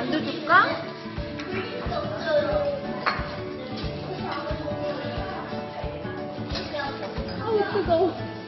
만두 줄까? 아우 뜨거워.